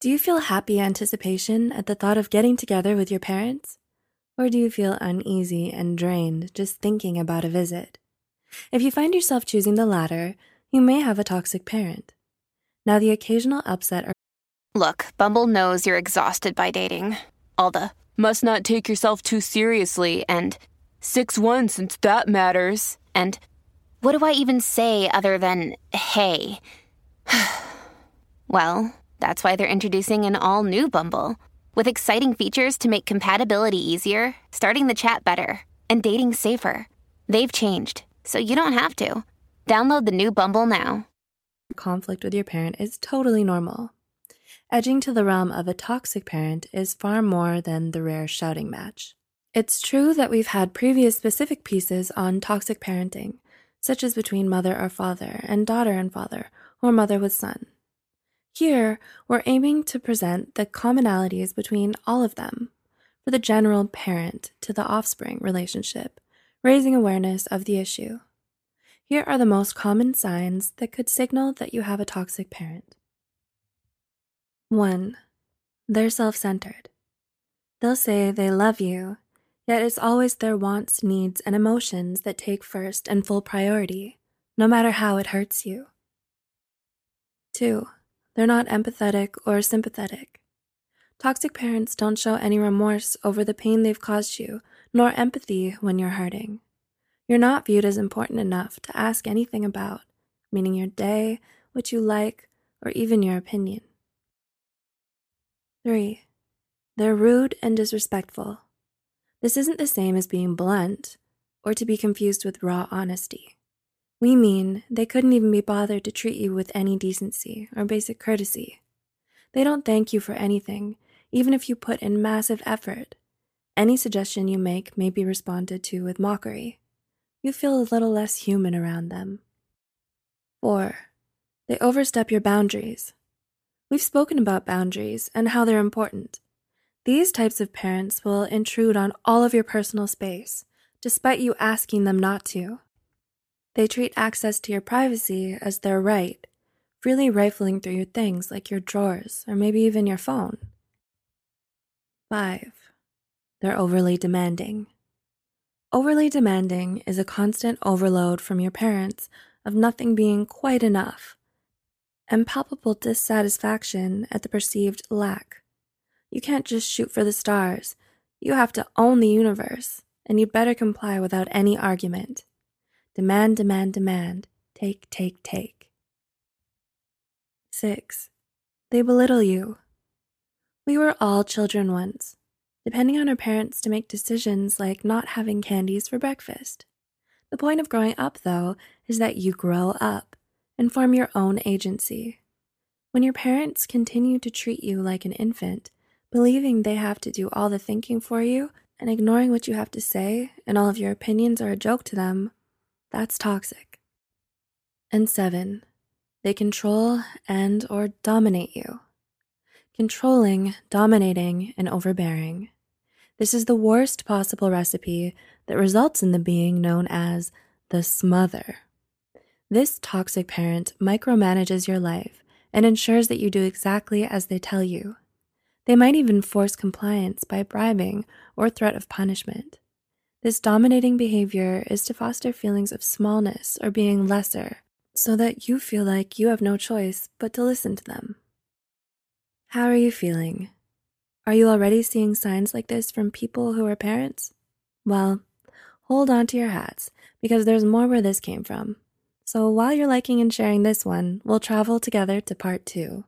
Do you feel happy anticipation at the thought of getting together with your parents? Or do you feel uneasy and drained just thinking about a visit? If you find yourself choosing the latter, you may have a toxic parent. Now, the occasional upset or Look, Bumble knows you're exhausted by dating. All the must not take yourself too seriously and 6 1 since that matters. And what do I even say other than hey? well, that's why they're introducing an all new Bumble with exciting features to make compatibility easier, starting the chat better, and dating safer. They've changed, so you don't have to. Download the new Bumble now. conflict with your parent is totally normal. Edging to the realm of a toxic parent is far more than the rare shouting match. It's true that we've had previous specific pieces on toxic parenting, such as between mother or father and daughter and father, or mother with son. Here, we're aiming to present the commonalities between all of them for the general parent to the offspring relationship, raising awareness of the issue. Here are the most common signs that could signal that you have a toxic parent. 1. They're self centered. They'll say they love you, yet it's always their wants, needs, and emotions that take first and full priority, no matter how it hurts you. 2. They're not empathetic or sympathetic. Toxic parents don't show any remorse over the pain they've caused you, nor empathy when you're hurting. You're not viewed as important enough to ask anything about, meaning your day, what you like, or even your opinion. 3. They're rude and disrespectful. This isn't the same as being blunt or to be confused with raw honesty. We mean they couldn't even be bothered to treat you with any decency or basic courtesy. They don't thank you for anything, even if you put in massive effort. Any suggestion you make may be responded to with mockery. You feel a little less human around them. 4. They overstep your boundaries. We've spoken about boundaries and how they're important. These types of parents will intrude on all of your personal space, despite you asking them not to. They treat access to your privacy as their right, freely rifling through your things like your drawers or maybe even your phone. 5. They're overly demanding. Overly demanding is a constant overload from your parents of nothing being quite enough, and palpable dissatisfaction at the perceived lack. You can't just shoot for the stars, you have to own the universe, and you'd better comply without any argument. Demand, demand, demand. Take, take, take. 6. They belittle you. We were all children once, depending on our parents to make decisions like not having candies for breakfast. The point of growing up, though, is that you grow up and form your own agency. When your parents continue to treat you like an infant, believing they have to do all the thinking for you and ignoring what you have to say and all of your opinions are a joke to them, that's toxic. And 7. They control and or dominate you. Controlling, dominating, and overbearing. This is the worst possible recipe that results in the being known as the smother. This toxic parent micromanages your life and ensures that you do exactly as they tell you. They might even force compliance by bribing or threat of punishment. This dominating behavior is to foster feelings of smallness or being lesser so that you feel like you have no choice but to listen to them. How are you feeling? Are you already seeing signs like this from people who are parents? Well, hold on to your hats because there's more where this came from. So while you're liking and sharing this one, we'll travel together to part two.